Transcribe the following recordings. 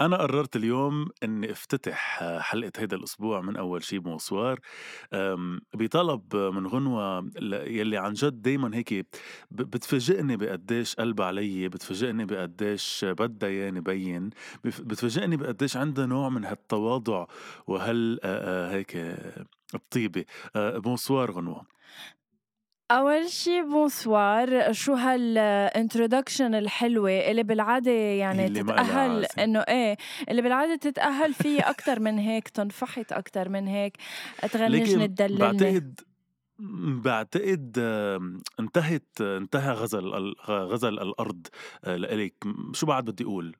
أنا قررت اليوم إني أفتتح حلقة هيدا الأسبوع من أول شي bonsoir بطلب من غنوة يلي عن جد دايما هيك بتفاجئني بقديش قلب علي بتفاجئني بقديش بدها ياني بين بتفاجئني بقديش عندها نوع من هالتواضع وهال هيك الطيبة. bonsoir غنوة. أول شي bonsoir شو هال introduction الحلوة اللي بالعادة يعني اللي تتأهل إنه إيه اللي بالعادة تتأهل فيه أكتر من هيك تنفحت أكتر من هيك تغنجني تدللني بعتقد بعتقد انتهت انتهى غزل غزل الأرض آه، لإلك شو بعد بدي أقول؟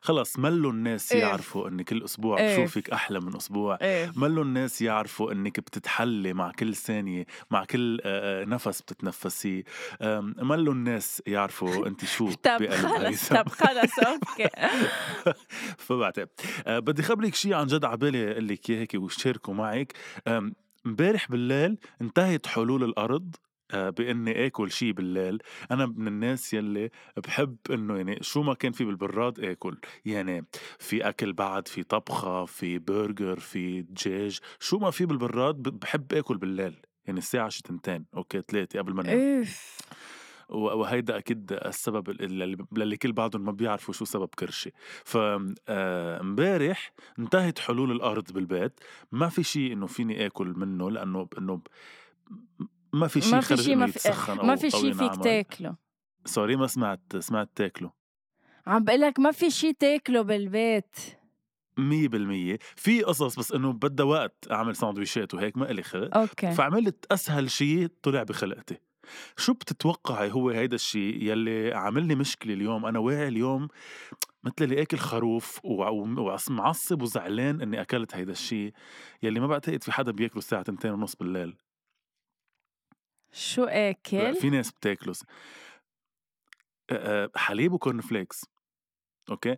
خلص ملوا الناس إيه. يعرفوا اني كل أسبوع إيه. بشوفك أحلى من أسبوع. إيه. ملوا الناس يعرفوا إنك بتتحلي مع كل ثانية مع كل آه، آه، نفس بتتنفسيه ملوا الناس يعرفوا انت شو طب خلص طب خلص أوكي. فبعتقد. بدي خبرك شيء عن جد عبالي أقول لك إياه هيك وشاركه معك. امبارح بالليل انتهت حلول الأرض آه، بإني آكل شي بالليل. أنا من الناس يلي بحب إنه يعني شو ما كان في بالبراد آكل. يعني في أكل بعد في طبخة في برجر في دجاج. شو ما في بالبراد بحب آكل بالليل. يعني الساعة شي تنتين أوكي ثلاثة قبل ما نام وهيدا أكيد السبب اللي كل بعضهم ما بيعرفوا شو سبب كرشي. فامبارح آه، انتهت حلول الأرض بالبيت. ما في شيء إنه فيني آكل منه لأنه إنه ما في شيء ما في شيء ما في ما في شيء فيك تاكله. sorry ما سمعت سمعت تاكله. عم بقول لك ما في شيء تاكله بالبيت. مية بالمية. في قصص بس إنه بدها وقت أعمل ساندويشات وهيك ما إلي خلق. أوكي. فعملت أسهل شيء طلع بخلقتي. شو بتتوقعي هو هيدا الشيء يلي عامل لي مشكلة اليوم؟ أنا واعي اليوم مثل اللي أكل خروف ومعصب وزعلان إني أكلت هيدا الشيء يلي ما بعتقد في حدا بياكله الساعة 2 ونص بالليل. شو آكل؟ في ناس بتاكله حليب و cornflakes. أوكي؟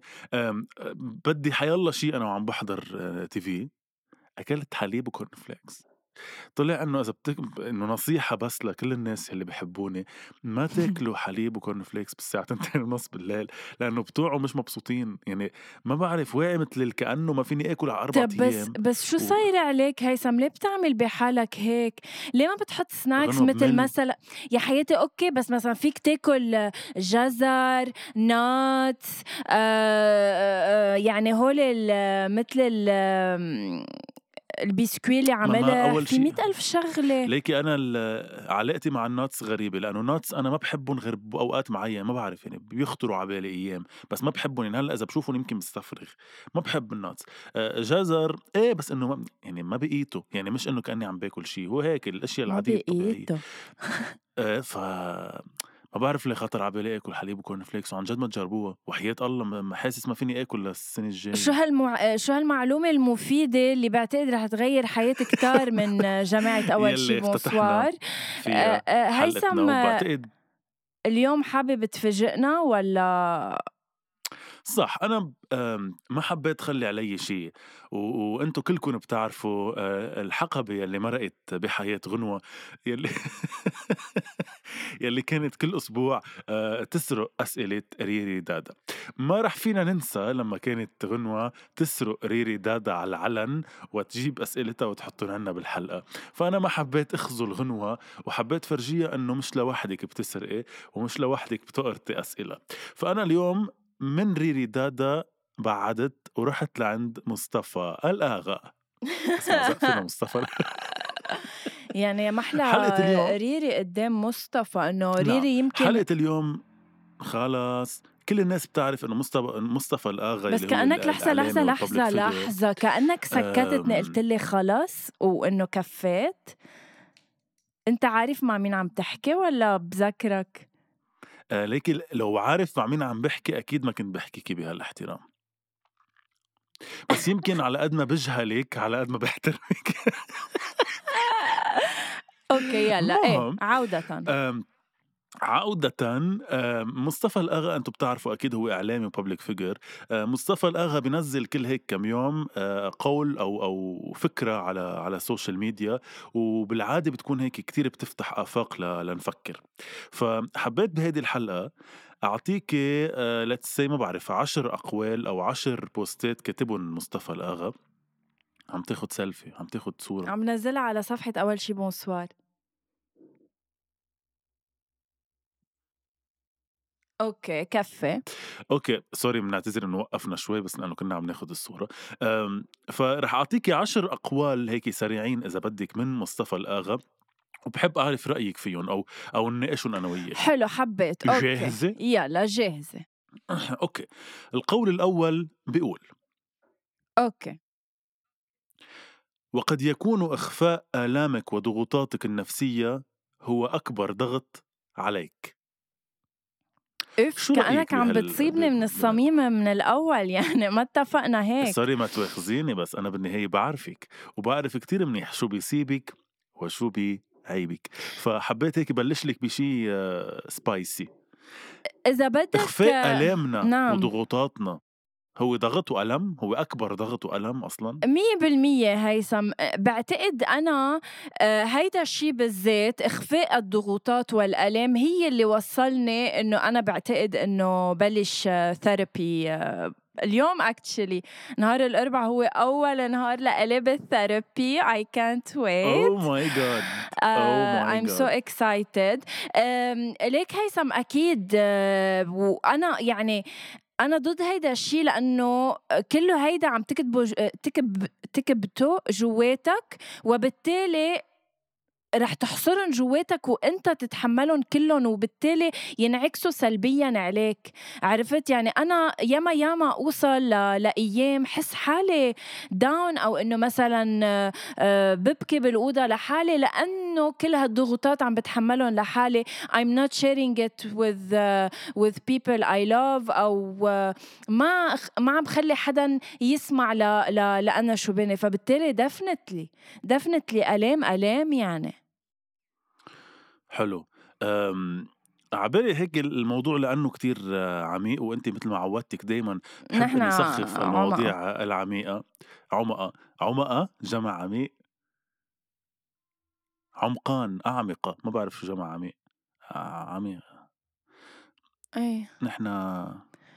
بدي حيالله شيء أنا وعم بحضر TV. أكلت حليب و cornflakes. طلع إنه إذا بتك... إنه نصيحة بس لكل الناس اللي بحبوني ما تاكلوا حليب و cornflakes بالساعة 2 ونص بالليل لأنه بتوعوا مش مبسوطين. يعني ما بعرف واعي مثل كأنه ما فيني آكل على أربع طب بس أيام بس شو صاير و... عليك هيثم ليه بتعمل بحالك هيك؟ ليه ما بتحط snacks مثل مثلا؟ يا حياتي أوكي بس مثلا فيك تاكل جزر nuts آه, آه, آه، يعني هول مثل البسكوي اللي عملها في مئة ألف شغلة. ليكي أنا علاقتي مع ال nuts غريبة لأنه ال nuts أنا ما بحبهم غير بأوقات معينة ما بعرف يعني بيخطروا على بالي أيام بس ما بحبهم يعني. هلأ إذا بشوفهم يمكن بستفرغ. ما بحب ال nuts. آه، جزر إيه بس إنه ما يعني ما بقيته يعني مش إنه كأني عم باكل شيء هو هيك الأشياء العادية آه، ف ما بعرف ليه خطر على بالي اكل حليب و cornflakes وعن جد ما تجربوها وحياة الله ما حاسس ما فيني آكل للسنه الجايه شو هالمع... شو هالمعلومة المفيدة اللي بعتقد رح تغير حياة كتار من جماعة أول شي بونسوار. آه، آه، هيثم بعتقد اليوم حابب تفاجئنا ولا صح أنا ما حبيت خلّي علي شيء وأنتم كلكم بتعرفوا الحقبة يلّي مرقت بحياة غنوة يلّي يلّي كانت كل أسبوع آه، تسرق أسئلة ريري دادا، ما رح فينا ننسى لمّا كانت غنوة تسرق ريري دادا على العلن وتجيب أسئلتها وتحطّن عنا بالحلقة، فأنا ما حبيت أخذل غنوة وحبيت فرجيها إنه مش لوحدِك بتسرقي ومش لوحدِك بتقرطي أسئلة، فأنا اليوم من ريري دادا بعدت ورحت لعند مصطفى الآغا. مصطفى يعني محلى حلقة اليوم؟ ريري قدام مصطفى إنه نعم. ريري يمكن حلقة اليوم خلاص. كل الناس بتعرف إنه مصطفى مصطفى الآغا بس كأنك لحظة لحظة لحظة لحظة. كأنك سكتتني قلت لي خلص وإنه كفيت. أنت عارف مع مين عم تحكي ولا بذكرك آه ليكي لو عارف مع مين عم بحكي أكيد ما كنت بحكيكي بهالاحترام بس يمكن على قد ما بجهلك على قد ما بحترمك. أوكي يلا إيه عودة. عودة آه، مصطفى الأغا أنتم بتعرفوا أكيد هو إعلامي و public figure مصطفى الأغا بنزل كل هيك كم يوم آه، قول أو أو فكرة على على ال social media وبالعادة بتكون هيك كتير بتفتح آفاق لنفكر. فحبيت بهيدي الحلقة أعطيك let's ما بعرف عشر أقوال أو عشر بوستات كاتبهم مصطفى الأغا. عم تاخد سيلفي عم تاخد صورة. عم نزلها على صفحة أول شي بونسوار okay كفّي. okay sorry بنعتذر إنه وقّفنا شوي بس لإنه كنّا عم ناخُد الصورة، آمم، فرح أعطيكِ عشر أقوال هيك سريعين إذا بدِّك من مصطفى الآغا، وبحب أعرف رأيِك فيُن أو أو نناقشُن أنا وياكِ. حلو حبّيت، okay. جاهزة؟ يلّا جاهزة. okay، القول الأول بيقول okay. وقد يكون إخفاء آلامِك وضغوطاتِك النفسية هو أكبر ضغط عليك. اف شو كأنك عم بتصيبني من الصميم من الأول يعني ما اتفقنا هيك. sorry ما تواخذيني بس أنا بالنهاية بعرفك وبعرف كتير منيح شو بيصيبك وشو بيعيبك. فحبيت هيك بلش لك بشي spicy إذا بدك إخفاء آلامنا نعم. وضغوطاتنا. هو ضغط وألم هو أكبر ضغط وألم أصلا؟ مية بالمية هيثم. بعتقد أنا هيدا الشيء بالذات إخفاء الضغوطات والألام هي اللي وصلني إنه أنا بعتقد إنه بلش therapy اليوم actually نهار الأربعاء هو أول نهار لإلي بالثيرابي اي كانت ويت أو ماي جاد I'm so excited. ليك هيثم أكيد uh, وأنا يعني أنا ضد هيدا الشيء لأنه كله هيدا عم تكتبه تكب تكبته جواتك وبالتالي رح تحصرن جواتك وانت تتحملهم كلهم وبالتالي ينعكسوا سلبيا عليك. عرفت؟ يعني أنا ياما ياما أوصل لأيام حس حالي داون أو إنه مثلا آه، ببكي بالأوضة لحالي لأنه كل هالضغوطات عم بتحملهم لحالي. I'm not sharing it with uh, with people I love أو uh, ما ما عم بخلي حدا يسمع ل, ل لأنا شو بيني. فبالتالي دفنتلي دفنتلي ألام ألام يعني. حلو. آمم، عبالي هيك الموضوع لإنه كتير عميق وأنتِ متل ما عودتِك دايمًا بحب إني سخّف المواضيع العميقة، عُمقة، عُمقة جمع عميق؟ عُمقان، أعمقة، ما بعرف شو جمع عميق، عميق. إيه. نحن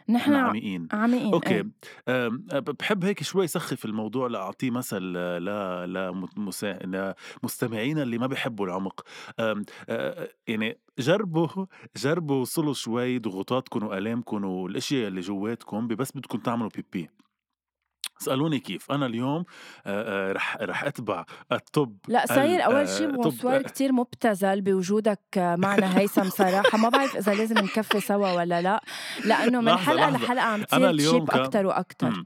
نحن عميقين عميقين أوكي. أه. بحب هيك شوي سخف الموضوع لأعطيه مثل ل لمستمعينا اللي ما بيحبوا العمق. أه يعني جربوا جربوا وصلوا شوي ضغوطاتكم وآلامكم والأشياء اللي جواتكم بس بدكم تعملوا baby اسألوني كيف. أنا اليوم رح رح أتبع الطب لا صاير أول شيء بونسوار كتير مبتذل بوجودك معنا هيثم صراحة. ما بعرف إذا لازم نكفي سوا ولا لا لأنه من حلقة لحلقة عم تصير تشيب أكتر وأكتر.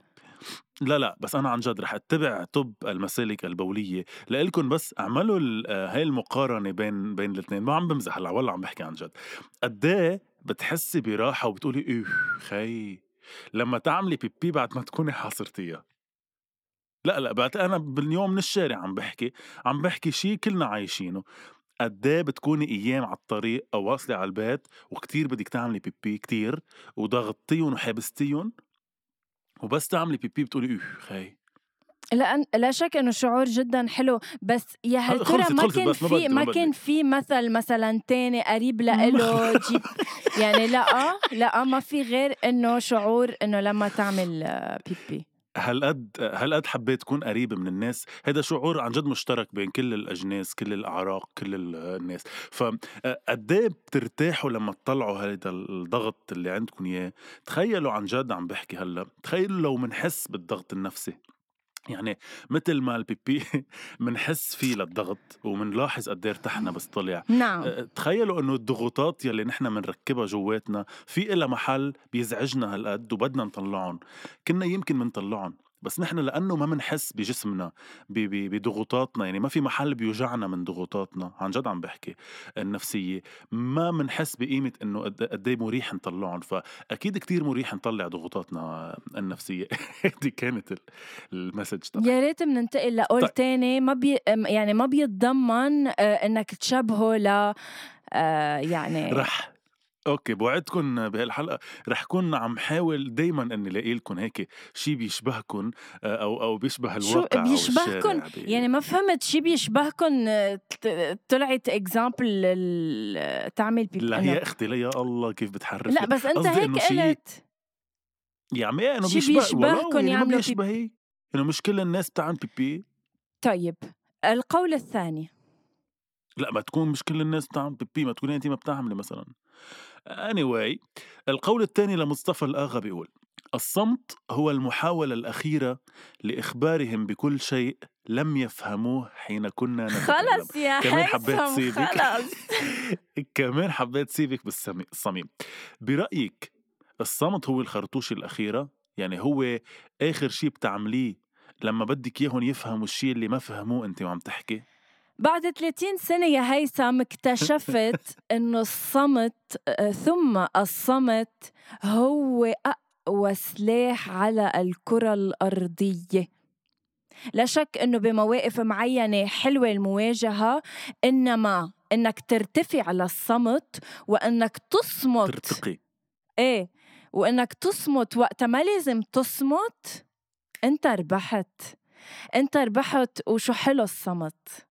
لا لا بس أنا عن جد رح أتبع طب المسالك البولية. لإلكم بس أعملوا هاي المقارنة بين بين الاثنين. ما عم بمزح هلا والله عم بحكي عن جد. قد إيه بتحسي براحة وبتقولي إيه خي لما تعملي بيبي بعد ما تكوني حاصرتيها. لا لا بعد أنا باليوم من الشارع عم بحكي عم بحكي شيء كلنا عايشينه. قد إيه بتكوني أيام على الطريق أو واصلة على البيت وكتير بدك تعملي بيبي كتير وضغطتيهم وحبستيهم وبس تعملي بيبي بتقولي أوه خي لأن لا شك إنه شعور جدا حلو بس يا هل ترى ما كان في ما كان في مثل مثلا تاني قريب لإله جيب يعني لا لا ما في غير إنه شعور إنه لما تعمل بيبي هالقد هالقد حبيت تكون قريب من الناس. هذا شعور عن جد مشترك بين كل الأجناس كل الأعراق كل الناس. فقد إيه بترتاحوا لما تطلعوا هذا الضغط اللي عندكم إياه؟ تخيلوا عن جد عم بحكي هلأ تخيلوا لو منحس بالضغط النفسي. يعني مثل ما البيبي منحس فيه للضغط ومنلاحظ قد إيه ارتحنا بس طلع. نعم. تخيلوا إنه الضغوطات يلي نحن بنركبها جواتنا في إلها محل بيزعجنا هالقد وبدنا نطلعهم. كنا يمكن منطلعهم. بس نحن لأنه ما بنحس بجسمنا بضغوطاتنا يعني ما في محل بيوجعنا من ضغوطاتنا عن جد عم بحكي النفسية. ما بنحس بقيمة إنه قد إيه مريح نطلعهم فأكيد كتير مريح نطلع ضغوطاتنا النفسية. هذه كانت المسج طبعا يا ريت بننتقل لقول طيب. تاني. ما بي يعني ما بيتضمن آه، إنك تشبهه ل آه يعني رح. okay بوعدكم بهالحلقة رح كون عم حاول دائما إني لاقي لكم هيك شيء بيشبهكم آه، أو أو بيشبه الواقع شو بيشبهكم يعني ما فهمت شيء بيشبهكم آه، طلعت example تعمل baby لا هي أختي يا الله كيف بتحرف لا بس أنت هيك قلت. يا عمي إنه بيشبه بيشبهكم يعني ما بيشبه إنه مش كل الناس بتعمل baby طيب القول الثاني. لا ما تكون مش كل الناس بتعمل بيبي ما تكون انت ما بتعملي مثلا. Anyway القول الثاني لمصطفى الآغا بيقول الصمت هو المحاولة الأخيرة لإخبارهم بكل شيء لم يفهموه حين كنا نتكلم. خلص يا كمان حبيت سيبك. خلص كمان حبيت سيبك بالصميم برأيك الصمت هو الخرطوش الأخيرة؟ يعني هو آخر شيء بتعمليه لما بدك إياهم يفهموا الشيء اللي ما فهموه أنت وعم تحكي؟ بعد 30 سنة يا هيثم اكتشفت إنه الصمت ثم الصمت هو أقوى سلاح على الكرة الأرضية. لا شك إنه بمواقف معينة حلوة المواجهة إنما إنك ترتفع للصمت وإنك تصمت. ترتقي. إيه وإنك تصمت وقت ما لازم تصمت أنت ربحت. أنت ربحت وشو حلو الصمت.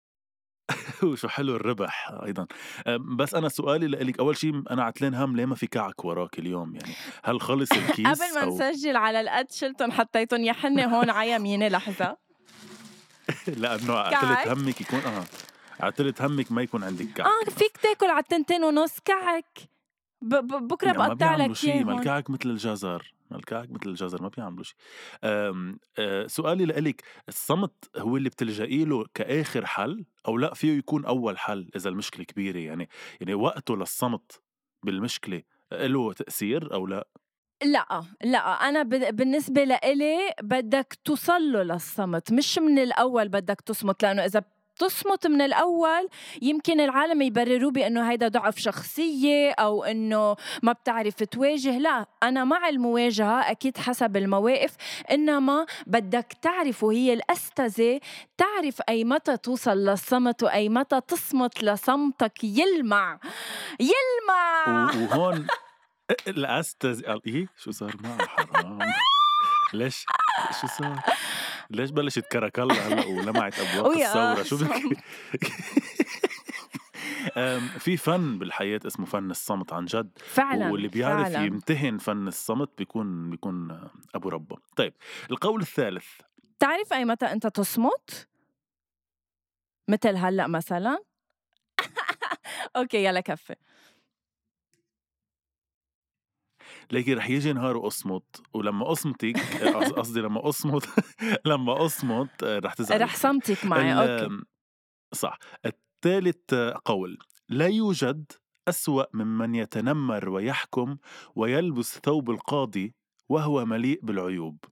وشو حلو الربح أيضا. بس أنا سؤالي لك أول شيء أنا عتلان هم ليه ما في كعك وراك اليوم؟ يعني هل خلص الكيس قبل ما. نسجل على القد شلتهم حطيتهم يا حني هون على يميني لحظة. لأنه عتلت همك يكون آه عتلت همك ما يكون عندك كعك. آه فيك تاكل على التنتين ونص كعك. بكرة بقطع لك اياه ما الكعك مثل الجزر الكعك مثل الجزر ما بيعملوا شيء آه، سؤالي لإلك الصمت هو اللي بتلجئي له كآخر حل أو لأ فيه يكون أول حل إذا المشكلة كبيرة؟ يعني يعني وقته للصمت بالمشكلة له تأثير أو لأ؟ لأ لأ أنا بالنسبة لإلي بدك توصل له للصمت مش من الأول بدك تصمت لأنه إذا تصمت من الأول. يمكن العالم يبرروه بأنه هيدا ضعف شخصية أو أنه ما بتعرف تواجه. لا أنا مع المواجهة أكيد حسب المواقف. إنما بدك تعرف وهي الأستاذة تعرف أي متى توصل للصمت وأي متى تصمت لصمتك. يلمع يلمع. وهون إيه؟ شو صار معه؟ حرام. ليش؟ شو صار؟ ليش بلشت كراكلا هلأ ولمعت أبواق الثورة؟ شو بك في فن بالحياة اسمه فن الصمت عن جد فعلا واللي بيعرف فعلا. يمتهن فن الصمت بيكون بيكون أبو ربه. طيب القول الثالث. تعرف أي متى أنت تصمت؟ مثل هلأ مثلا؟ أوكي يلا كفي. لكن رح يجي نهار وأصمت. ولما أصمتك قصدي لما أصمت لما أصمت آه، رح تزعل رح صمتك معي أوكي. صح. الثالث قول. لا يوجد أسوأ ممن يتنمر ويحكم ويلبس ثوب القاضي وهو مليء بالعيوب.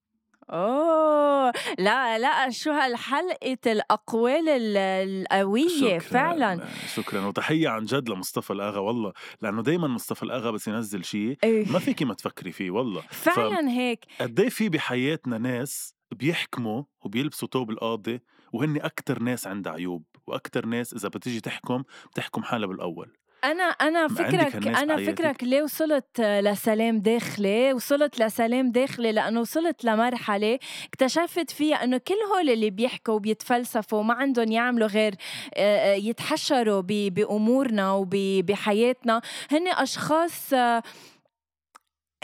أوه لا لا شو هالحلقة الأقوال القوية شكرا فعلا. شكرا وتحية عن جد لمصطفى الآغا والله لأنه دايما مصطفى الآغا بس ينزل شيء إيه. ما فيكي ما تفكري فيه والله. فعلا هيك. قد إيه في بحياتنا ناس بيحكموا وبيلبسوا توب القاضي وهن أكتر ناس عندها عيوب وأكتر ناس إذا بتيجي تحكم بتحكم حالها بالأول. أنا أنا فكرك أنا فكرك ليه وصلت لسلام داخلي؟ وصلت لسلام داخلي لأنه وصلت لمرحلة اكتشفت فيها إنه كل هول اللي بيحكوا وبيتفلسفوا ما عندهم يعملوا غير يتحشروا بأمورنا وبحياتنا هن أشخاص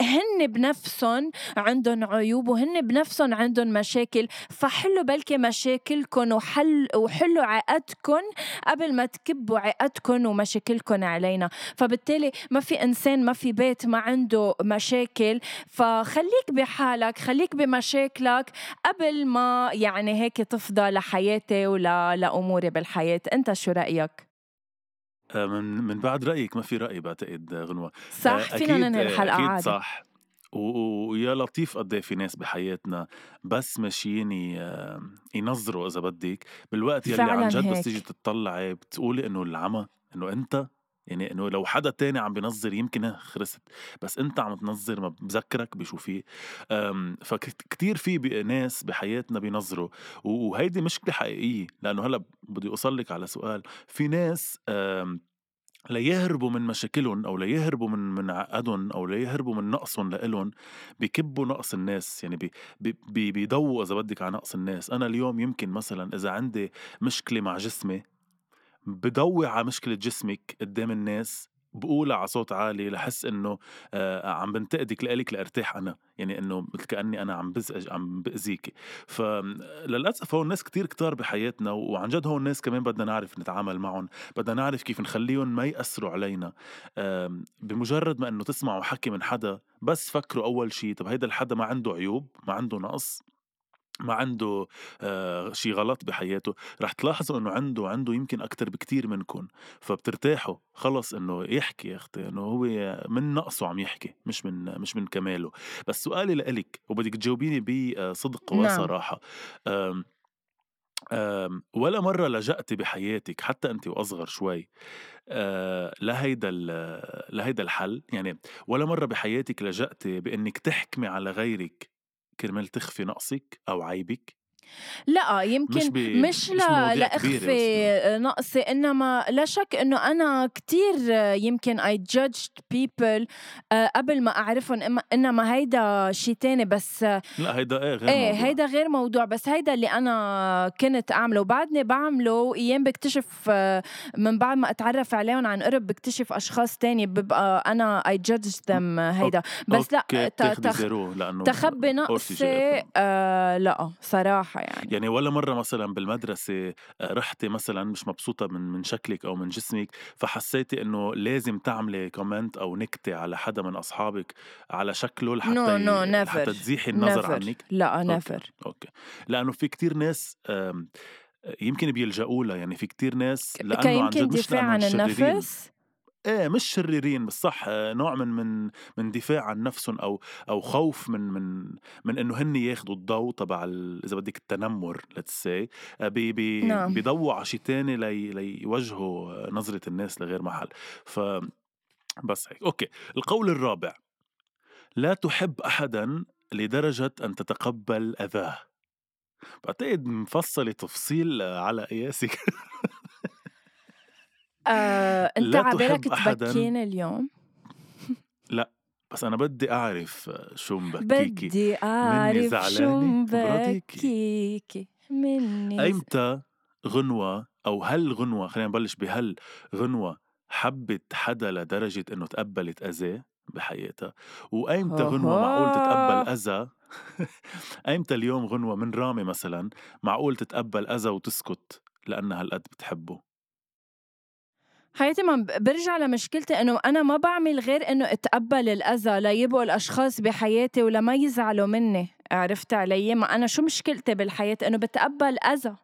هن بنفسهم عندهم عيوب وهن بنفسهم عندهم مشاكل فحلوا بلكي مشاكلكم وحل وحلوا عقدكم قبل ما تكبوا عقدكم ومشاكلكم علينا. فبالتالي ما في إنسان ما في بيت ما عنده مشاكل. فخليك بحالك خليك بمشاكلك قبل ما يعني هيك تفضى لحياتي ولا لأموري بالحياة. أنت شو رأيك؟ من من بعد رأيك ما في رأي بعتقد غنوة؟ صح آه، فينا ننهي الحلقة أكيد عادي. صح. ويا لطيف قد إيه في ناس بحياتنا بس ماشيين ينظروا إذا بدك. بالوقت يلي عن جد بس تيجي تطلعي بتقولي إنه العمى إنه أنت يعني إنه لو حدا تاني عم بينظر يمكن خرست بس أنت عم تنظر ما بذكرك بشو فيه فكتير في ناس بحياتنا بينظروا وهيدي مشكلة حقيقية لأنه هلأ بدي اوصل لك على سؤال. في ناس ليهربوا من مشاكلهم أو ليهربوا من من عقدهم أو ليهربوا من نقصهم لإلهم بكبوا نقص الناس. يعني بي بي بيضووا إذا بدك على نقص الناس. أنا اليوم يمكن مثلا إذا عندي مشكلة مع جسمي بضوي على مشكلة جسمك قدام الناس بقولها على صوت عالي لحس إنه آه عم بنتقدك لإلك لأرتاح أنا يعني إنه مثل كأني أنا عم بزعج عم باذيكي فللاسف هو الناس كتير كتار بحياتنا وعن جد هو الناس كمان بدنا نعرف نتعامل معهم بدنا نعرف كيف نخليهم ما يأثروا علينا. آه بمجرد ما إنه تسمعوا حكي من حدا بس فكروا أول شيء طب هيدا الحدا ما عنده عيوب ما عنده نقص ما عنده آه شي غلط بحياته رح تلاحظوا إنه عنده عنده يمكن أكتر بكتير منكم فبترتاحوا. خلص إنه يحكي يا أختي إنه هو من نقصه عم يحكي مش من مش من كماله. بس سؤالي لإلك وبدك تجاوبيني بصدق نعم. وصراحة. آم ولا مرة لجأتي بحياتك حتى أنت وأصغر شوي آه لهيدا لهيدا الحل؟ يعني ولا مرة بحياتك لجأتي بأنك تحكمي على غيرك كرمال تخفي نقصك أو عيبك. لأ يمكن مش, بي... مش, مش لا لأخفي نقصي إنما لا شك إنه أنا كتير يمكن I judged people آه، قبل ما أعرفهم إنما هيدا شي تاني بس لا هيدا إيه غير إيه موضوع. هيدا غير موضوع بس هيدا اللي أنا كنت أعمله. وبعدني بعمله وأيام بكتشف آه، من بعد ما أتعرف عليهم عن قرب بكتشف أشخاص تاني ببقى أنا I judged them هيدا. بس لا تخ... تخبي نقصي آه لا صراحة. يعني يعني ولا مرة مثلا بالمدرسة آه، رحتي مثلا مش مبسوطة من من شكلك أو من جسمك فحسيتي إنه لازم تعملي comment أو نكتة على حدا من أصحابك على شكله لحتى no, no, never. حتى تزيحي النظر never. عنك لا never okay. okay لأنه في كتير ناس يمكن بيلجأوا لها يعني في كتير ناس لأنه عن جد مش دفاع عن النفس إيه مش شريرين بس صح آه، نوع من من من دفاع عن نفسهم أو أو خوف من من من إنه هن ياخذوا الضوء تبع إذا بدك التنمر let's say آه، بي بي نعم. بيضووا على شيء ثاني لي ليوجهوا نظرة الناس لغير محل. ف بس هيك. okay. القول الرابع. لا تحب احدا لدرجة أن تتقبل أذاه. بعتقد مفصلة تفصيل على قياسك. آه، أنت عبالك تبكيني اليوم؟ لا بس أنا بدي أعرف شو مبكيكي. بدي أعرف شو مبكيكي. مني ايمتى غنوة أو هل غنوة خلينا نبلش بهل غنوة حبت حدا لدرجة إنه تقبلت اذاه بحياتها؟ وأيمتى غنوة معقول تتقبل أذى؟ أيمتى اليوم غنوة من رامي مثلا معقول تتقبل أذى وتسكت لأنها هالقد بتحبه؟ حياتي ما برجع لمشكلتي إنه أنا ما بعمل غير إنه أتقبل الأذى ليبقوا الأشخاص بحياتي ولما يزعلوا مني. عرفت علي؟ ما أنا شو مشكلتي بالحياة؟ إنه بتقبل أذى.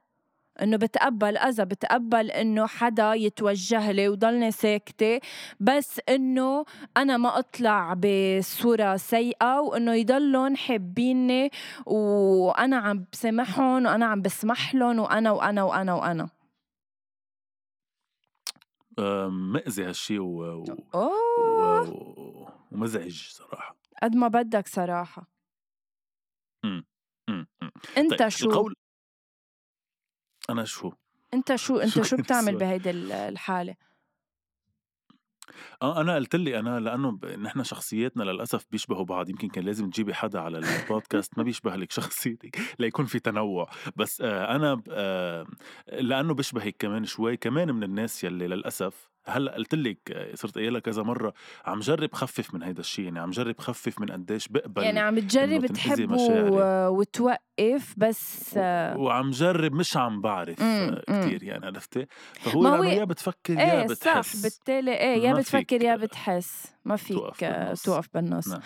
إنه بتقبل أذى بتقبل إنه حدا يتوجه لي وضلني ساكتة. بس إنه أنا ما أطلع بصورة سيئة وإنه يضلون حابيني وأنا عم بسامحهم وأنا عم بسمح لهم وأنا وأنا وأنا وأنا. مأذي هالشي و... و... و... ومزعج صراحة. قد ما بدك صراحة. امم امم انت طيب شو؟ القول أنا شو؟ انت شو انت شو بتعمل بهيدي الحالة؟ آه أنا قلت لي أنا لأنه نحن شخصياتنا للأسف بيشبهوا بعض يمكن كان لازم تجيبي حدا على البودكاست ما بيشبه لك شخصيتك ليكون في تنوع. بس آه أنا آه لأنه بشبهك كمان شوي كمان من الناس يلي للأسف هلا قلت لك صرت قايلها كذا مرة عم جرب خفف من هيدا الشيء يعني عم جرب خفف من قديش بقبل يعني عم تجرب تحب وتوقف بس وعم جرب مش عم بعرف كثير يعني عرفتي؟ فهو لأنه يا بتفكر يا إيه بتحس. صح بالتالي إيه يا بتفكر يا بتحس. ما فيك توقف بالنص, توقف بالنص. نعم.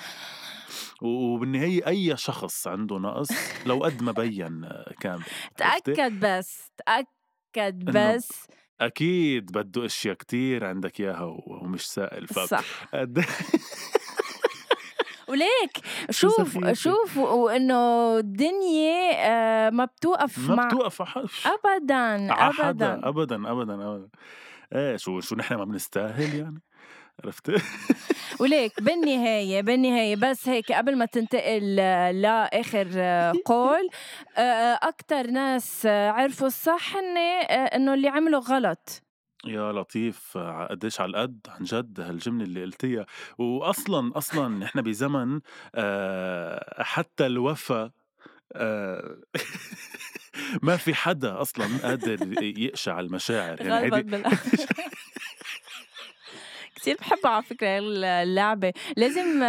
وبالنهاية أي شخص عنده نقص لو قد ما بين كان تأكد بس تأكد بس أكيد بده أشياء كتير عندك إياها ومش سائل ف صح. وليك شوف شوف وإنه الدنيا آه، ما بتوقف ما بتوقف ابدا ابدا. ابدا ابدا ابدا. إيه شو شو نحن ما بنستاهل يعني؟ عرفت؟ وليك بالنهاية بالنهاية بس هيك قبل ما تنتقل لآخر قول أكثر ناس عرفوا الصح هن إنه اللي عملوا غلط. يا لطيف قديش على القد عن جد هالجملة اللي قلتيها. وأصلا أصلا نحن بزمن آه حتى الوفا آه ما في حدا أصلا قادر يقشع المشاعر. يعني كثير بحب على فكرة اللعبة. لازم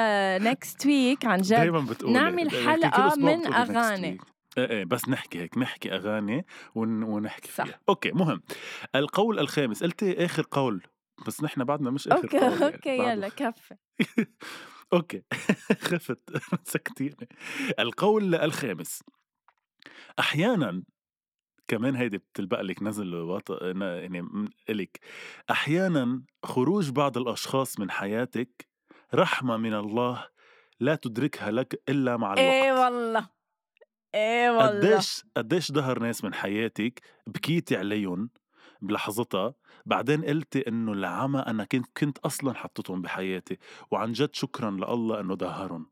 next week عن جد دايما بتقول نعمل حلقة من أغاني. إيه إيه بس نحكي هيك نحكي أغاني ون... ونحكي صح. فيها. okay مهم. القول الخامس. قلتي آخر قول بس نحن بعدنا مش آخر okay قول يعني. okay يلا كفي okay خفت سكتيني القول الخامس. أحيانا كمان هيدي بتلبق لك نزل وط... يعني إلك. أحيانا خروج بعض الأشخاص من حياتك رحمة من الله لا تدركها لك إلا مع الوقت. إيه والله إيه والله. قديش قديش ظهر ناس من حياتك بكيتي عليهم بلحظتها بعدين قلتي إنه العمى أنا كنت كنت أصلا حطيتهم بحياتي وعن جد شكرا لله إنه ظهرهم.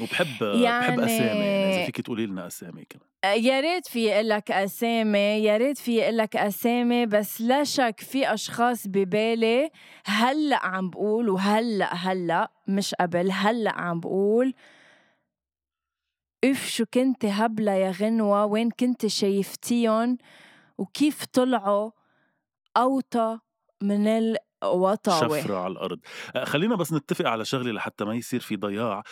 وبحب يعني... بحب أسامي يعني إذا فيك تقولي لنا أسامي كمان. يا ريت في لك أسامي يا ريت في لك أسامي بس لا شك في أشخاص ببالي هلأ عم بقول وهلأ هلأ مش قبل هلأ عم بقول إف شو كنت هبلة يا غنوة وين كنت شايفتيهم وكيف طلعوا أوطى من الوطاوة شفرة على الأرض. آه، خلينا بس نتفق على شغلة لحتى ما يصير في ضياع.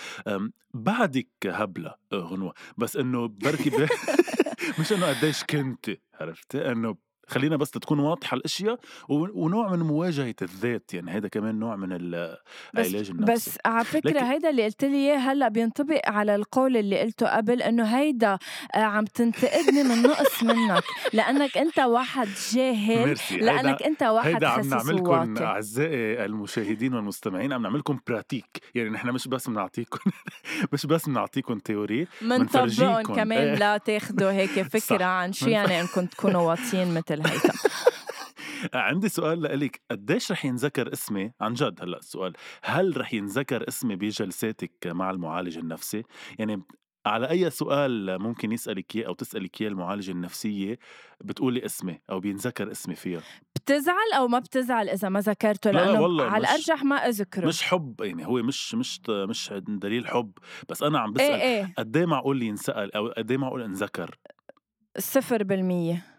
بعدك هبلة آه، غنوة بس إنه بركي مش إنه قديش كنت عرفت إنه خلينا بس تكون واضحة الأشياء ونوع من مواجهة الذات يعني هذا كمان نوع من العلاج النفسي بس على فكرة. هيدا اللي قلت لي إياه هلأ بينطبق على القول اللي قلته قبل إنه هيدا آه، عم تنتقدني من نقص منك لأنك أنت واحد جاهل. لأنك أنت واحد هيدا عم نعملكم أعزائي المشاهدين والمستمعين عم نعملكم براتيك يعني نحن مش بس بنعطيكم مش بس بنعطيكم تيوري بنطبقهم كمان لا تاخذوا هيك فكرة عن شو يعني إنكم تكونوا واطيين مثل الهيثم عندي سؤال لك قديش رح ينذكر اسمي؟ عن جد هلأ السؤال. هل رح ينذكر اسمي بجلساتك مع المعالج النفسي؟ يعني على أي سؤال ممكن يسألك إياه أو تسألك إياه المعالجة النفسية بتقولي اسمي أو بينذكر اسمي فيها؟ بتزعل أو ما بتزعل إذا ما ذكرته؟ لأنه لا والله على الأرجح ما أذكره. مش حب يعني هو مش مش مش دليل حب. بس أنا عم بسأل إيه إيه. قد إيه معقول ينسأل أو قد إيه معقول انذكر؟ صفر بالمية.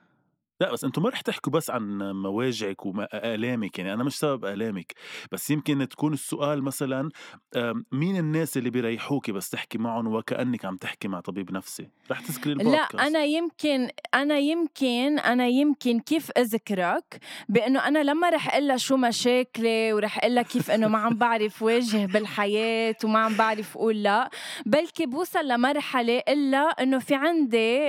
لأ بس أنتم ما رح تحكوا بس عن مواجعِك وآلامِك، يعني أنا مش سبب آلامِك، بس يمكن تكون السؤال مثلًا مين الناس اللي بيريحوكِ بس تحكي معهم وكأنِك عم تحكي مع طبيب نفسي؟ رح تذكري لأ أنا يمكن أنا يمكن أنا يمكن كيف أذكرك؟ بإنه أنا لمّا رح أقول شو مشاكلي ورح أقول كيف إنه ما عم بعرف واجه بالحياة وما عم بعرف أقول لأ، بلكي بوصل لمرحلة إلا إنه في عندي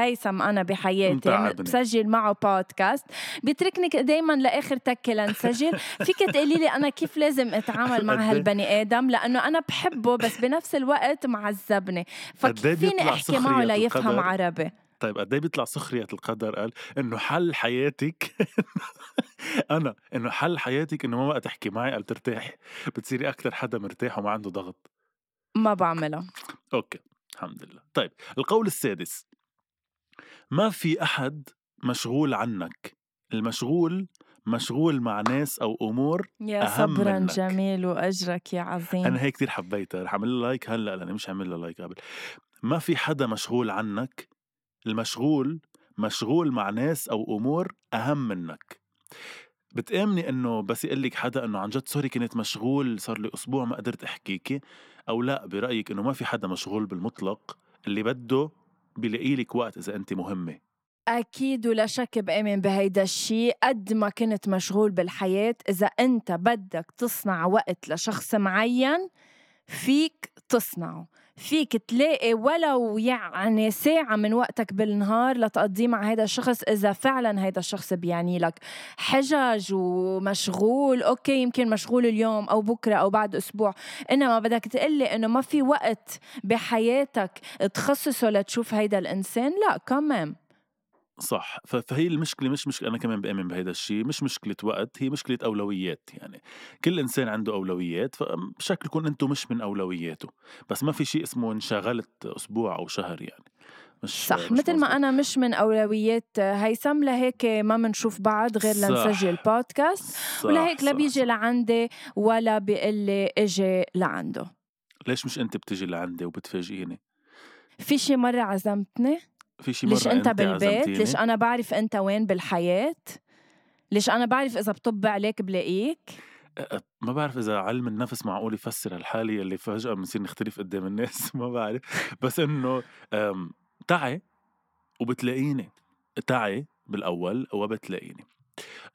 هيثم أنا بحياتي. بسجل بسجل معه بودكاست. بيتركني دائما لآخر تكة لنسجل. فيك تقولي لي أنا كيف لازم أتعامل مع هالبني آدم؟ لأنه أنا بحبه بس بنفس الوقت معذبني. فكيف فيني أحكي معه ليفهم عربي؟ طيب قد إيه بيطلع سخرية القدر؟ قال إنه حل حياتك. أنا إنه حل حياتك إنه ما بقى تحكي معي قال ترتاحي بتصيري أكثر حدا مرتاح وما عنده ضغط. ما بعملها أوكي الحمد لله. طيب القول السادس. ما في أحد مشغول عنك. المشغول مشغول مع ناس أو أمور يا أهم صبرا منك. جميل وأجرك يا عظيم. أنا هيك كثير حبيتها رح أعمل like هلأ لأني مش عامل like قبل. ما في حدا مشغول عنك. المشغول مشغول مع ناس أو أمور أهم منك. بتآمني إنه بس يقول لك حدا إنه عن جد sorry كنت مشغول صار لي أسبوع ما قدرت احكيكي أو لأ برأيك إنه ما في حدا مشغول بالمطلق اللي بده بيلاقي لك وقت إذا انت مهمة. أكيد ولا شك بآمن بهيدا الشيء. قد ما كنت مشغول بالحياة إذا أنت بدك تصنع وقت لشخص معين فيك تصنعه. فيك تلاقي ولو يعني ساعة من وقتك بالنهار لتقضيه مع هذا الشخص إذا فعلا هذا الشخص بيعني لك حجج ومشغول. أوكي يمكن مشغول اليوم أو بكرة أو بعد أسبوع. إنما بدك تقلي إنه ما في وقت بحياتك تخصصه لتشوف هيدا الإنسان. لا كمان. صح فهي المشكلة مش مشكله أنا كمان بآمن بهذا الشيء مش مشكلة وقت هي مشكلة أولويات يعني. كل إنسان عنده أولويات فشكلكم أنتم مش من أولوياته بس ما في شيء اسمه انشغلت أسبوع أو شهر يعني مش صح مش مثل ما أنا مش من أولويات هيثم لهيك ما بنشوف بعض غير لنسجل بودكاست ولهيك لا بيجي لعندي ولا بيقول لي إجي لعنده. ليش مش انت بتجي لعندي وبتفاجئيني؟ في شي مرة عزمتني؟ في شي مرة ليش أنت بالبيت؟ ليش أنا بعرف أنت وين بالحياة؟ ليش أنا بعرف إذا بطب عليك بلاقيك؟ ما بعرف إذا علم النفس معقول يفسر هالحاله اللي فجأة بنصير نختلف قدام الناس ما بعرف. بس إنه تعي وبتلاقيني. تعي بالأول وبتلاقيني.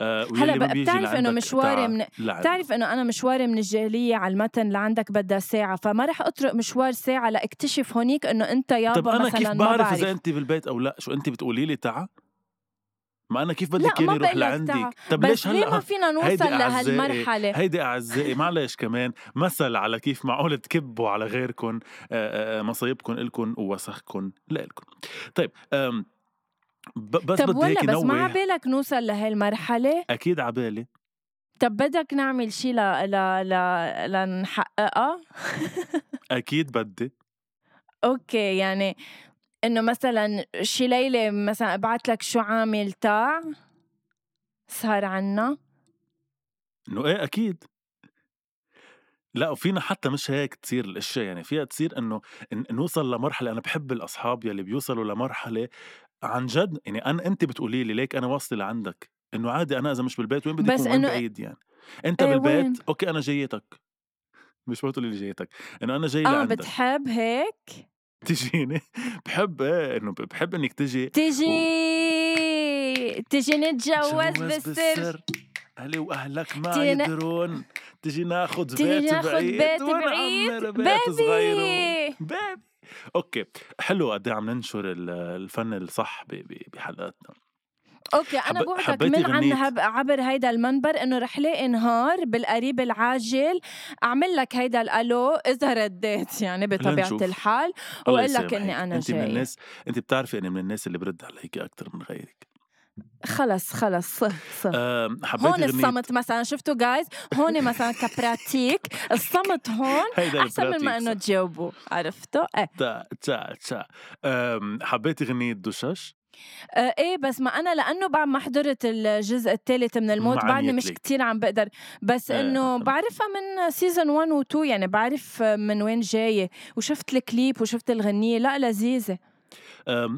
آه هلا بتعرف إنه مشواري من بتعرف إنه أنا مشواري من الجالية على المتن لعندك بدها ساعة فما رح أطرق مشوار ساعة لأكتشف هونيك إنه أنت يابا طب أنا مثلا كيف بعرف إذا انت بالبيت أو لا؟ شو انت بتقولي لي تعا ما أنا كيف بدك اياني أروح لعندك طب ليش هلأ؟ ما فينا نوصل لهالمرحلة؟ هيدي أعزائي معلش كمان مثل على كيف معقول تكبوا على غيركم مصايبكم الكم ووسخكم لإلكم طيب بس طب ولا بس ما عبالك نوصل لهالمرحلة؟ أكيد عبالي. طب بدك نعمل شيء ل ل ل لنحققها؟ أكيد بدي. أوكي يعني إنه مثلا شي ليلة مثلا أبعت لك شو عامل تاع صار عنا. إنه إيه أكيد. لا وفينا حتى مش هيك تصير الأشياء يعني فيها تصير إنه نوصل لمرحلة أنا بحب الأصحاب يلي بيوصلوا لمرحلة عن جد؟ يعني أنا انت بتقولي لي ليك أنا واصلة لعندك إنه عادي أنا إذا مش بالبيت وين بدي أكون؟ بعيد يعني. أنت إيه بالبيت؟ وين؟ okay أنا جايتك. مش ما تقولي لي جايتك. إنه أنا جاي آه لعندك. بتحب هيك؟ تجيني؟ بحب إيه انه بحب إنك تجي تجي و... تجي نتجوز بالسر. أهلي وأهلك ما تينا... يدرون تجي ناخذ بيت بعيد بيت بعيد. baby baby okay حلو قد إيه عم ننشر الفن الصح بحلقاتنا. أوكي أنا بوعدك من عن عبر هيدا المنبر إنه رح لاقي نهار بالقريب العاجل. أعمل لك هيدا الألو اذا رديت يعني بطبيعة الحال. وأقول لك إني أنا انت من الناس انت بتعرفي إني من الناس اللي برد عليك أكثر من غيرك. خلص خلص صح صح هون الصمت مثلا شفتوا جايز هون مثلا كبراتيك. الصمت هون أحسن من ما إنه تجاوبوا. عرفتوا؟ إيه. تا تا تا. حبيتي غنية دشش؟ آه إيه بس ما أنا لأنه بعد ما حضرت الجزء الثالث من الموت بعدني مش كتير عم بقدر. بس إيه إنه بعرفها من season 1 و 2 يعني بعرف من وين جاية. وشفت الكليب وشفت الغنية. لا لذيذة.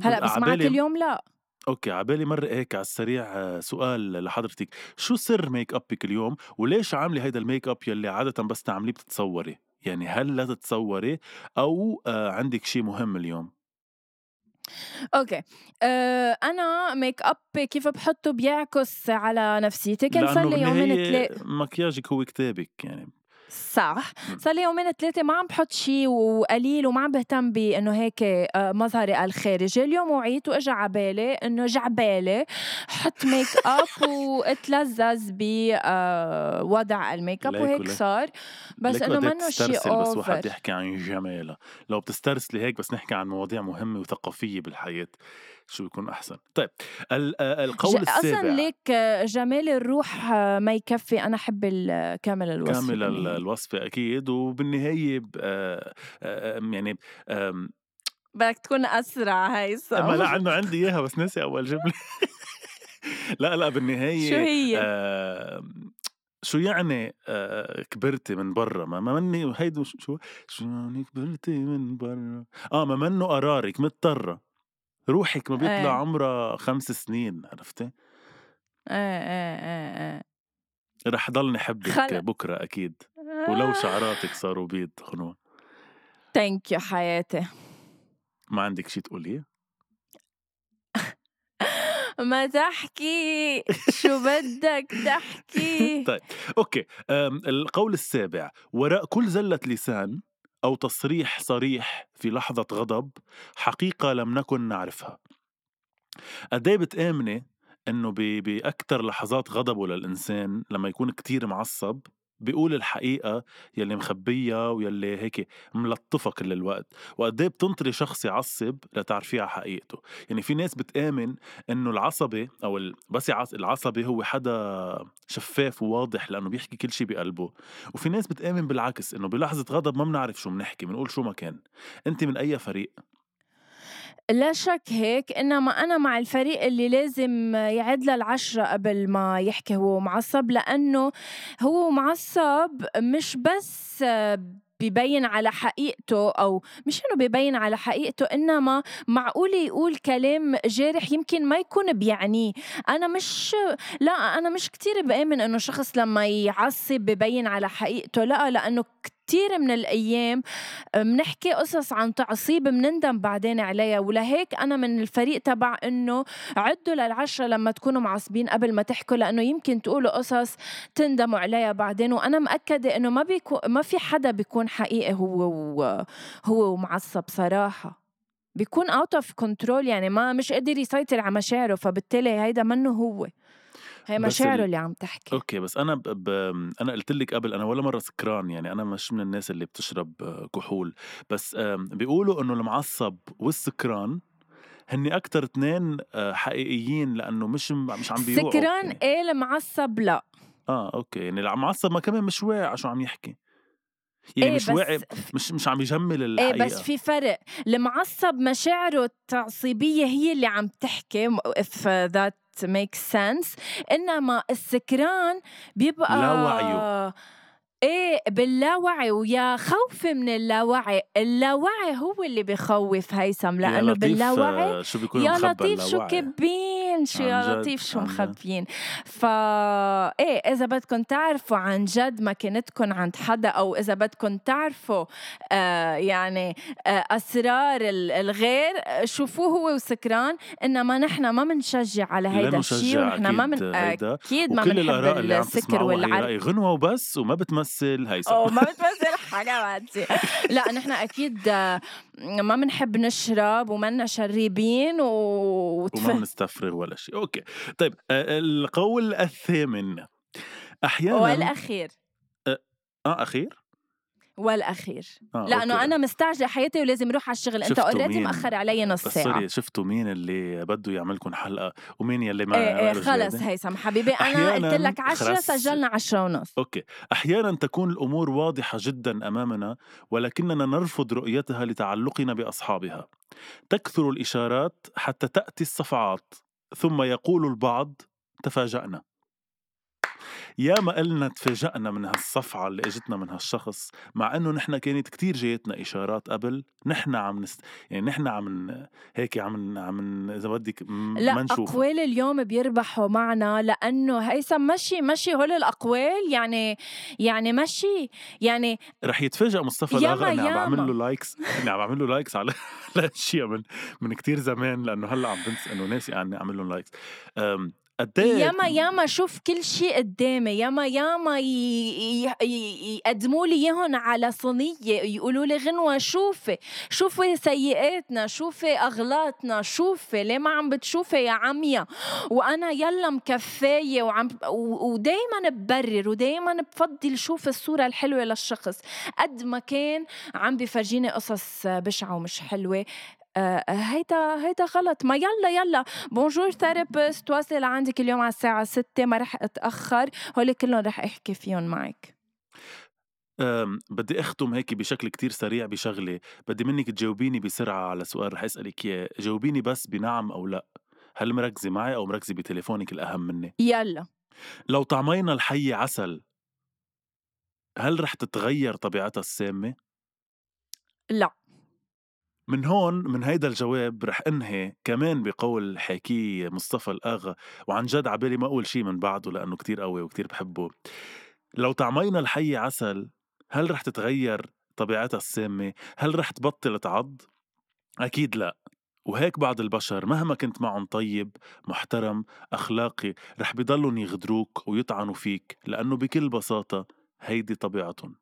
هلأ بسمعك اليوم لا. okay عبالي مر هيك على السريع آه، سؤال لحضرتك. شو سر ميك ابك اليوم؟ وليش عاملة هيدا الميك اب يلي عاده بس تعمليه بتتصوري؟ يعني هل لا تتصوري؟ أو آه، عندك شيء مهم اليوم؟ okay أه أنا ميك اب كيف بحطه بيعكس على نفسيتي. كان صار لي يومين ثلاثة مكياجك هو كتابك يعني. صح. صار لي يومين ثلاثة ما عم بحط شيء وقليل وما عم بهتم بأنه هيك آه، مظهري الخارجي اليوم وعيت واجى على إنه إجا عبالي. حط ميك اب واتلذذ بوضع آه، الميك اب وهيك صار. بس إنه منه شيء بس واحد يحكي عن جمالها. لو بتسترسلي هيك بس نحكي عن مواضيع مهمة وثقافية بالحياة. شو بيكون أحسن. طيب آه، القول السابع أصلا ليك جمال الروح ما يكفي. أنا أحب كامل الوصفه كامل الوصفه أكيد. وبالنهاية يعني بدك تكون أسرع هيثم اما لا عنده عندي إياها بس ناسي أول جملة. لا لا بالنهاية شو هي؟ شو يعني آه كبرتي من برا؟ ما مني هيدي شو؟ شو يعني كبرتي من برا؟ آه ما منه قرارك مضطرة. روحك ما بيطلع إيه. عمرها خمس سنين عرفتي؟ إيه إيه إيه إيه رح ضلني حبك خل... بكرة أكيد ولو شعراتك صاروا بيض خنوة ثانك يو حياتي ما عندك شي تقوليه؟ ما تحكي شو بدك تحكي طيب أوكي القول السابع وراء كل زلة لسان أو تصريح صريح في لحظة غضب حقيقة لم نكن نعرفها. قد إيه بتآمني إنه بأكثر لحظات غضبه للإنسان لما يكون كتير معصب؟ بيقول الحقيقة يلي مخبيها ويلي هيك ملطفة كل الوقت وقد إيه بتنطري شخص يعصب لتعرفيه على حقيقته. يعني في ناس بتآمن إنه العصبي أو. بس العصبي هو حدا شفاف وواضح لأنه بيحكي كل شيء بقلبه. وفي ناس بتآمن بالعكس إنه بلحظة غضب ما بنعرف شو بنحكي بنقول شو ما كان. انت من أي فريق؟ لا شك هيك إنما أنا مع الفريق اللي لازم يعد للعشرة قبل ما يحكي هو معصب لأنه هو معصب مش بس ببين على حقيقته أو مش إنه ببين على حقيقته إنما معقول يقول كلام جارح يمكن ما يكون بيعنيه. أنا مش لا أنا مش كتير بآمن إنه شخص لما يعصب ببين على حقيقته لا لأنه كتير من الأيام بنحكي قصص عن تعصيب بنندم بعدين عليها ولهيك أنا من الفريق تبع إنه عدوا للعشرة لما تكونوا معصبين قبل ما تحكوا لأنه يمكن تقولوا قصص تندموا عليها بعدين. وأنا مأكدة إنه ما بيكون ما في حدا بيكون حقيقي هو هو معصب صراحة. بيكون out of control يعني ما مش قادر يسيطر على مشاعره فبالتالي هيدا منه هو. هي مشاعره اللي عم تحكي. okay بس أنا ب... ب... أنا قلت لك قبل أنا ولا مرة سكران يعني أنا مش من الناس اللي بتشرب كحول. بس بيقولوا إنه المعصب والسكران هن أكثر اثنين آه، حقيقيين لأنه مش مش عم بيوعوا سكران يعني. إيه المعصب لا. آه okay يعني المعصب ما كمان مش واعي شو عم يحكي. يعني إيه مش واعي مش مش عم يجمل الحقيقة إيه بس في فرق. المعصب مشاعره التعصيبية هي اللي عم تحكي if that makes sense. إنما السكران بيبقى لا وعيه. إيه باللاوعي ويا خوفي من اللاوعي. اللاوعي هو اللي بخوف هيثم لأنه باللاوعي شو بيكون يا لطيف شو كبين شو يا لطيف شو مخبيين؟ فا إيه إذا بدكم تعرفوا عن جد مكانتكم عند حدا أو إذا بدكم تعرفوا آه يعني آه أسرار الغير شوفوه هو وسكران. إنما نحن ما بنشجع على هيدا الشيء ونحن ما من أكيد ما بنحب السكر والعرق غنوه وبس وما بتمس بتمثل هيثم أو ما بتمثل حاجة لا نحن أكيد ما بنحب نشرب ومنا شريبين و... وما بنستفرغ ولا شيء. okay. طيب القول الثامن. أحيانا والأخير. آه, آه أخير؟ والأخير. آه لأنه okay. أنا مستعجلة حياتي ولازم أروح على الشغل. أنت already مأخر علي نص ساعة. sorry شفتوا مين اللي بده يعملكم حلقة؟ ومين يلي ما إيه إيه خلص هيثم حبيبي. أنا قلت لك 10 سجلنا 10 ونص. okay. أحيانا تكون الأمور واضحة جدا أمامنا ولكننا نرفض رؤيتها لتعلقنا بأصحابها. تكثر الإشارات حتى تأتي الصفعات ثم يقول البعض تفاجأنا. يا ما قلنا تفاجأنا من هالصفعة اللي إجتنا من هالشخص مع إنه نحن كانت كتير جايتنا إشارات قبل نحن عم نست... يعني نحن عم هيك عم عم إذا بدك لا ما نشوف أقوال اليوم بيربحوا معنا لأنه هيثم مشي مشي هول الأقوال يعني يعني مشي يعني رح يتفاجئ مصطفى الاغا إني عم بعمل له likes إني عم بعمل له likes على الاشياء من من كثير زمان لأنه هلأ عم بنسى إنه ناسي أني اعمل لهم likes قديه ياما ياما شوف كل شيء قدامي ياما ياما يقدموا لي إياهم على صينية يقولوا لي غنوة شوفي شوفي سيئاتنا شوفي أغلاطنا شوفي ليه ما عم بتشوفي يا عميا؟ وأنا يلا مكفية وعم ودائما ببرر ودائما بفضل شوف الصورة الحلوة للشخص. قد ما كان عم بفرجيني قصص بشعة ومش حلوة هيدا هيدا غلط. ما يلا يلا. bonjour therapist واصل عندك اليوم على الساعة 6 ما رح أتأخر. هول كلهم رح أحكي فيهم معك. بدي أختم هيك بشكل كتير سريع بشغلة. بدي منك تجاوبيني بسرعة على سؤال. رح أسألك إياه. جاوبيني بس بنعم أو لا. هل مركزة معي أو مركزة بتليفونك الأهم مني؟ يلا. لو طعمينا الحية عسل هل رح تتغير طبيعتها السامة؟ لا. من هون من هيدا الجواب رح أنهي كمان بقول حكي مصطفى الاغا وعن جد عبالي ما أقول شيء من بعده لأنه كتير قوي وكتير بحبه لو طعمينا الحية عسل هل رح تتغير طبيعتها السامة؟ هل رح تبطل تعض؟ أكيد لا وهيك بعض البشر مهما كنت معهم طيب محترم أخلاقي رح بيضلوا يغدروك ويطعنوا فيك لأنه بكل بساطة هيدي طبيعتهم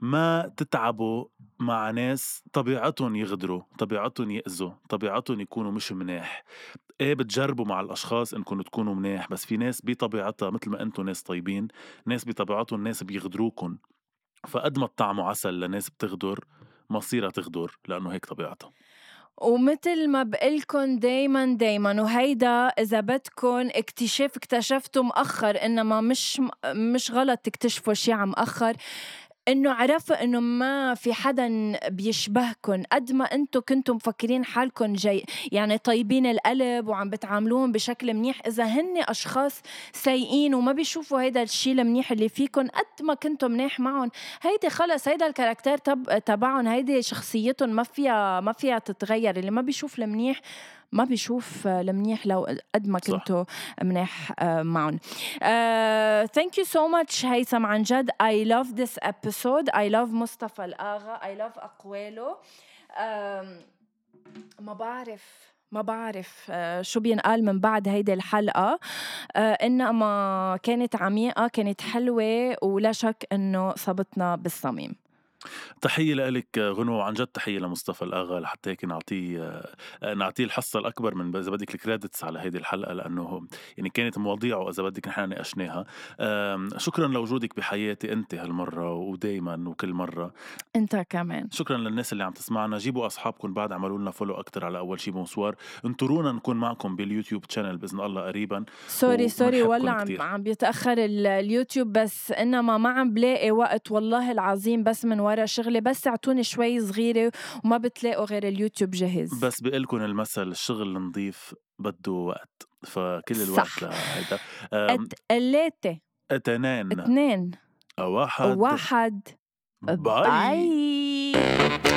ما تتعبوا مع ناس طبيعتهم يغدروا طبيعتهم يأذوا طبيعتهم يكونوا مش مناح. إيه بتجربوا مع الأشخاص إنكم تكونوا مناح بس في ناس بطبيعتها مثل ما أنتم ناس طيبين ناس بطبيعتهم ناس بيغدروكم فقد ما تطعموا عسل لناس بتغدر مصيرها تغدر لأنه هيك طبيعتها. ومثل ما بقلكن دايما دايما وهيدا إذا بدكن اكتشاف اكتشفتوا مؤخر إنما مش مش غلط تكتشفوا شيء عم مؤخر إنه عرفوا إنه ما في حدا بيشبهكم قد ما أنتم كنتم مفكرين حالكم جاي يعني طيبين القلب وعم بتعاملوهم بشكل منيح. إذا هن أشخاص سيئين وما بيشوفوا هيدا الشيء المنيح اللي فيكم قد ما كنتم منيح معهم هيدي خلص هيدا ال character تب تبعهم هيدي شخصيتهم ما فيها ما فيها تتغير اللي ما بيشوف المنيح ما بيشوف المنيح لو قد ما كنتوا منيح آه، معهم. Thank you so much هيثم عن جد. I love this episode I love مصطفى الآغا. I love أقواله. ما بعرف ما بعرف آه، شو بينقال من بعد هيدي الحلقة. آه، إنما كانت عميقة كانت حلوة ولا شك إنه صبتنا بالصميم. تحية لك غنو وعن جد تحية لمصطفى الآغا لحتى هيك نعطيه نعطيه الحصة الأكبر من إذا بدك ال credits على هيدي الحلقة لأنه يعني كانت مواضيعه إذا بدك نحن ناقشناها. شكرا لوجودك بحياتي أنت هالمرة ودايما وكل مرة. أنت كمان. شكرا للناس اللي عم تسمعنا. جيبوا أصحابكم بعد عملوا لنا follow أكتر على أول شي bonsoir انطرونا نكون معكم بال YouTube channel بإذن الله قريبا sorry sorry ولا عم عم بيتأخر اليوتيوب بس إنما ما عم بلاقي وقت والله العظيم بس من ورا شغلي بس اعطوني شوي صغيرة وما بتلاقوا غير اليوتيوب جاهز. بس بقلكم المثل الشغل النظيف بده وقت. فكل الوقت صح. لهيدا. تلاتة اثنين. اثنين. واحد. واحد. bye, bye.